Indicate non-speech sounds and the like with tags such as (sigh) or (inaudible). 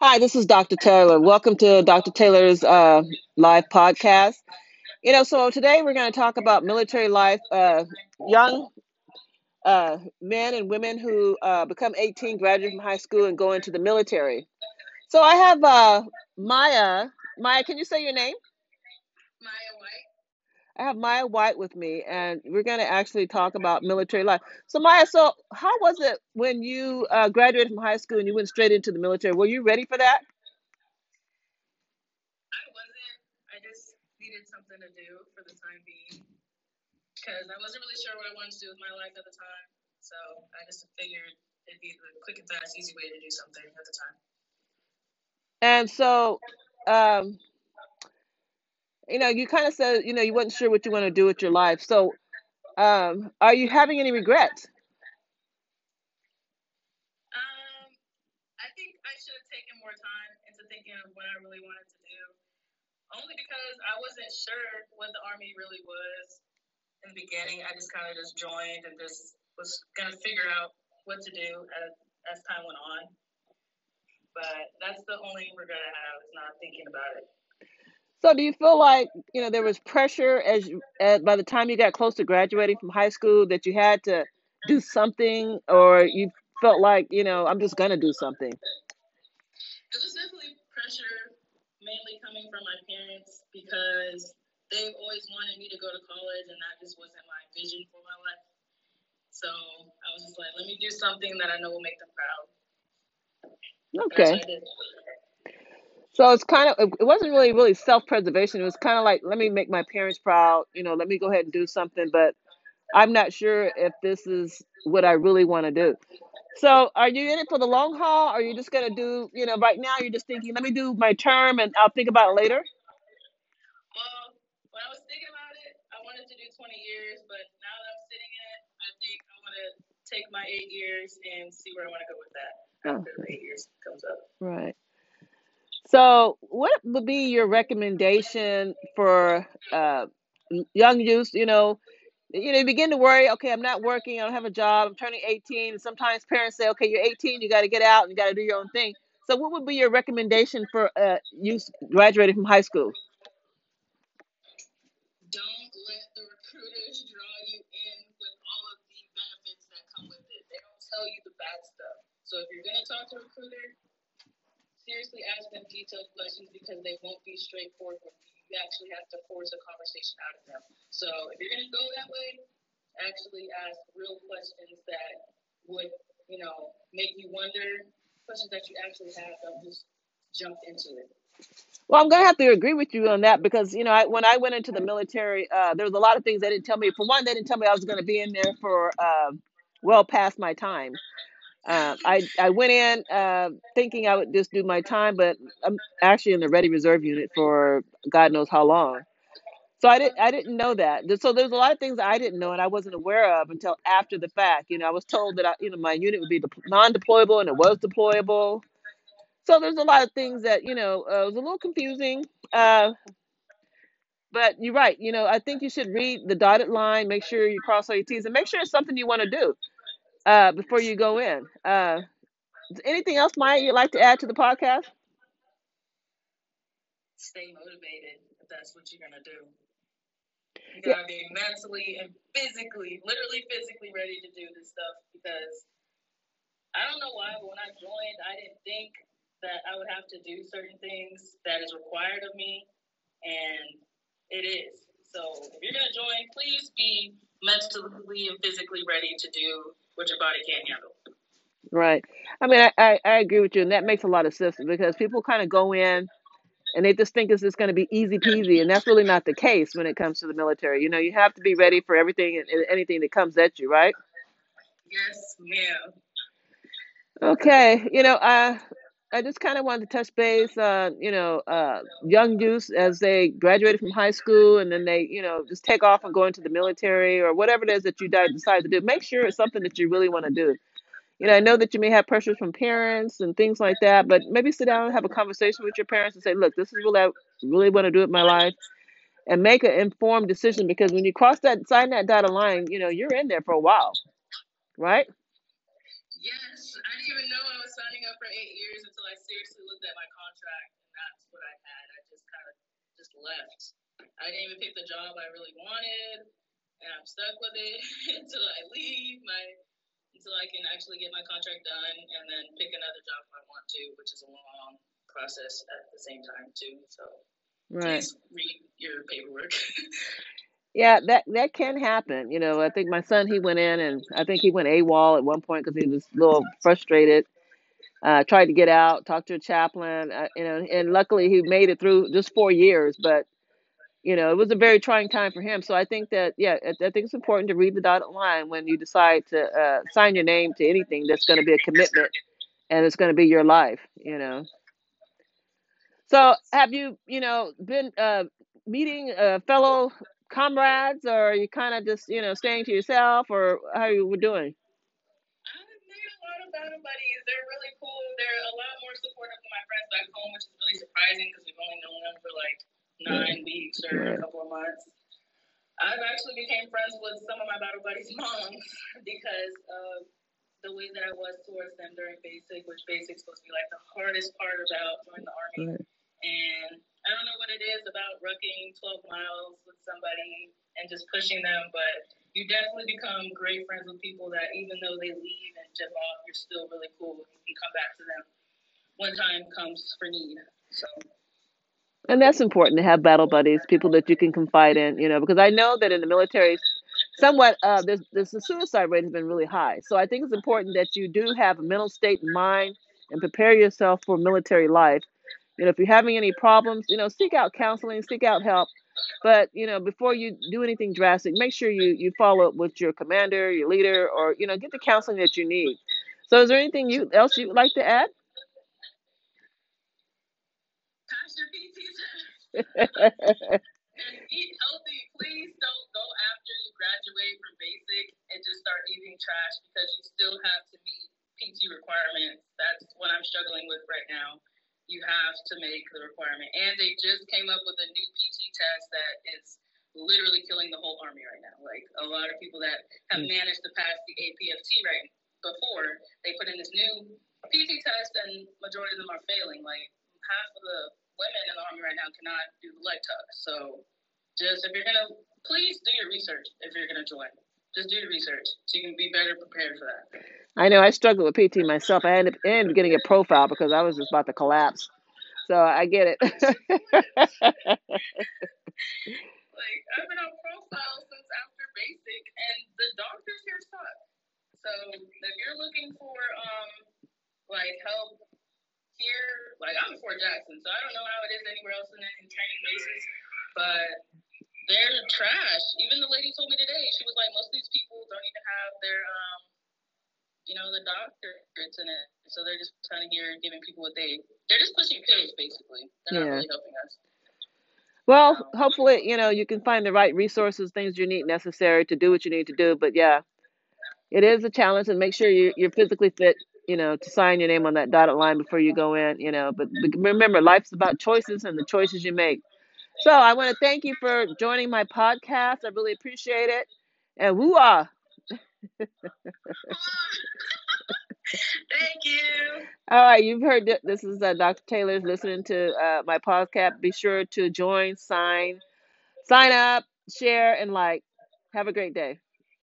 Hi, this is Dr. Taylor. Welcome to Dr. Taylor's uh, live podcast. You know, so today we're going to talk about military life, uh, young uh, men and women who uh, become 18, graduate from high school, and go into the military. So I have uh, Maya. Maya, can you say your name? Maya. I have Maya White with me, and we're going to actually talk about military life. So, Maya, so how was it when you uh, graduated from high school and you went straight into the military? Were you ready for that? I wasn't. I just needed something to do for the time being because I wasn't really sure what I wanted to do with my life at the time. So I just figured it'd be the quick and fast, easy way to do something at the time. And so, um, you know, you kind of said, you know, you wasn't sure what you want to do with your life. So, um, are you having any regrets? Um, I think I should have taken more time into thinking of what I really wanted to do. Only because I wasn't sure what the army really was in the beginning. I just kind of just joined and just was gonna figure out what to do as as time went on. But that's the only regret I have is not thinking about it. So, do you feel like, you know, there was pressure as you, uh, by the time you got close to graduating from high school that you had to do something, or you felt like, you know, I'm just gonna do something? It was definitely pressure, mainly coming from my parents because they've always wanted me to go to college, and that just wasn't my vision for my life. So I was just like, let me do something that I know will make them proud. And that's Okay. what I did. So it's kind of it wasn't really really self-preservation. It was kind of like let me make my parents proud, you know, let me go ahead and do something, but I'm not sure if this is what I really want to do. So are you in it for the long haul? Or are you just gonna do, you know, right now you're just thinking, let me do my term and I'll think about it later? Well, when I was thinking about it, I wanted to do 20 years, but now that I'm sitting in it, I think I want to take my eight years and see where I want to go with that Oh, after the eight years comes up. right. So what would be your recommendation for uh young youth, you know, you know, you begin to worry, okay, I'm not working, I don't have a job, I'm turning 18. And sometimes parents say, okay, you're 18, you got to get out and you got to do your own thing. So, what would be your recommendation for uh, youth graduating from high school? Don't let the recruiters draw you in with all of the benefits that come with it. They don't tell you the bad stuff. So if you're gonna talk to a recruiter, seriously ask them detailed questions because they won't be straightforward you. Actually have to force a conversation out of them. So if you're gonna go that way, actually ask real questions that would, you know, make you wonder, questions that you actually have, don't just jump into it. Well, I'm gonna have to agree with you on that because you know, I, when I went into the military, uh, there was a lot of things they didn't tell me. For one, they didn't tell me I was gonna be in there for uh, well past my time. Uh, I I went in uh, thinking I would just do my time, but I'm actually in the Ready Reserve Unit for God knows how long. So I didn't I didn't know that. So there's a lot of things I didn't know and I wasn't aware of until after the fact. You know, I was told that I, you know my unit would be de- non-deployable and it was deployable. So there's a lot of things that you know uh, was a little confusing. Uh, but you're right. You know, I think you should read the dotted line, make sure you cross all your T's, and make sure it's something you want to do uh, before you go in. Uh, anything else, Maya, you'd like to add to the podcast? Stay motivated if that's what you're gonna do. You gotta be mentally and physically, literally physically ready to do this stuff because I don't know why, but when I joined, I didn't think that I would have to do certain things that is required of me, and it is. So if you're gonna join, please be mentally and physically ready to do what your body can't handle. Right. I mean, I, I, I agree with you, and that makes a lot of sense because people kind of go in and they just think it's just going to be easy peasy, and that's really not the case when it comes to the military. You know, you have to be ready for everything and, and anything that comes at you, right? Yes, ma'am. Okay. You know, uh, I just kind of wanted to touch base on, you know, uh, young youth as they graduated from high school and then they, you know, just take off and go into the military or whatever it is that you decide to do. Make sure it's something that you really want to do. You know, I know that you may have pressures from parents and things like that, but maybe sit down and have a conversation with your parents and say, look, this is what I really want to do with my life and make an informed decision because when you cross that, sign that dotted line, you know, you're in there for a while, right? Yes, I didn't even know I was signing up for eight years I seriously looked at my contract, and that's what I had. I just kind of just left. I didn't even pick the job I really wanted, and I'm stuck with it (laughs) until I leave my until I can actually get my contract done and then pick another job if I want to, which is a long process at the same time too. So Right. please read your paperwork. (laughs) Yeah, that that can happen. You know, I think my son he went in and I think he went AWOL at one point because he was a little frustrated. Uh, tried to get out, talked to a chaplain, uh, you know, and luckily he made it through just four years. But you know, it was a very trying time for him. So I think that yeah, I, I think it's important to read the dotted line when you decide to uh, sign your name to anything that's going to be a commitment and it's going to be your life. You know. So have you, you know, been uh, meeting uh, fellow comrades, or are you kind of just, you know, staying to yourself, or how you were doing? I've made a lot of battle buddies. They're really cool. They're a lot more supportive than my friends back home, which is really surprising because we've only known them for like nine weeks or a couple of months. I've actually became friends with some of my battle buddies' (laughs) moms because of the way that I was towards them during basic, which basic's supposed to be like the hardest part about joining the army. Right. And I don't know what it is about rucking 12 miles with somebody and just pushing them, but you definitely become great friends with people that even though they leave and jump off, you're still really cool. You can come back to them when time comes for need. So And that's important to have battle buddies, people that you can confide in, you know, because I know that in the military, somewhat, uh, there's, there's the suicide rate has been really high. So I think it's important that you do have a mental state in mind and prepare yourself for military life. You know, if you're having any problems, you know, seek out counseling, seek out help. But you know, before you do anything drastic, make sure you you follow up with your commander, your leader, or you know, get the counseling that you need. So, is there anything you else you would like to add? and (laughs) eat healthy. Please don't go after you graduate from basic and just start eating trash because you still have to meet PT requirements. That's what I'm struggling with right now. You have to make the requirement. And they just came up with a new PT test that is literally killing the whole army right now. Like a lot of people that have Mm. managed to pass the APFT right before, they put in this new PT test and majority of them are failing. Like half of the women in the army right now cannot do the leg tuck. So just if you're gonna please do your research if you're gonna join. Just do your research so you can be better prepared for that. I know I struggled with PT myself. I ended, ended up getting a profile because I was just about to collapse. So I get it. Like I've been on profile since after basic and the doctors here suck. So if you're looking for um like help here, like I'm in Fort Jackson, so I don't know how it is anywhere else in any training bases, but they're trash. Even the lady told me today, she was like, most of these people don't even have their um you know, the doctorates in it. So they're just kind of here giving people what they they're just pushing pills basically. They're Yeah. not really helping us. well, hopefully, you know, you can find the right resources, things you need necessary to do what you need to do. But yeah, it is a challenge, and make sure you, you're physically fit, you know, to sign your name on that dotted line before you go in, you know. But but remember, life's about choices and the choices you make. So I want to thank you for joining my podcast. I really appreciate it. And woo ah. (laughs) Thank you. All right, you've heard th- this is uh, Dr. Taylor's listening to uh, my podcast. Be sure to join, sign, sign up, share, and like. Have a great day.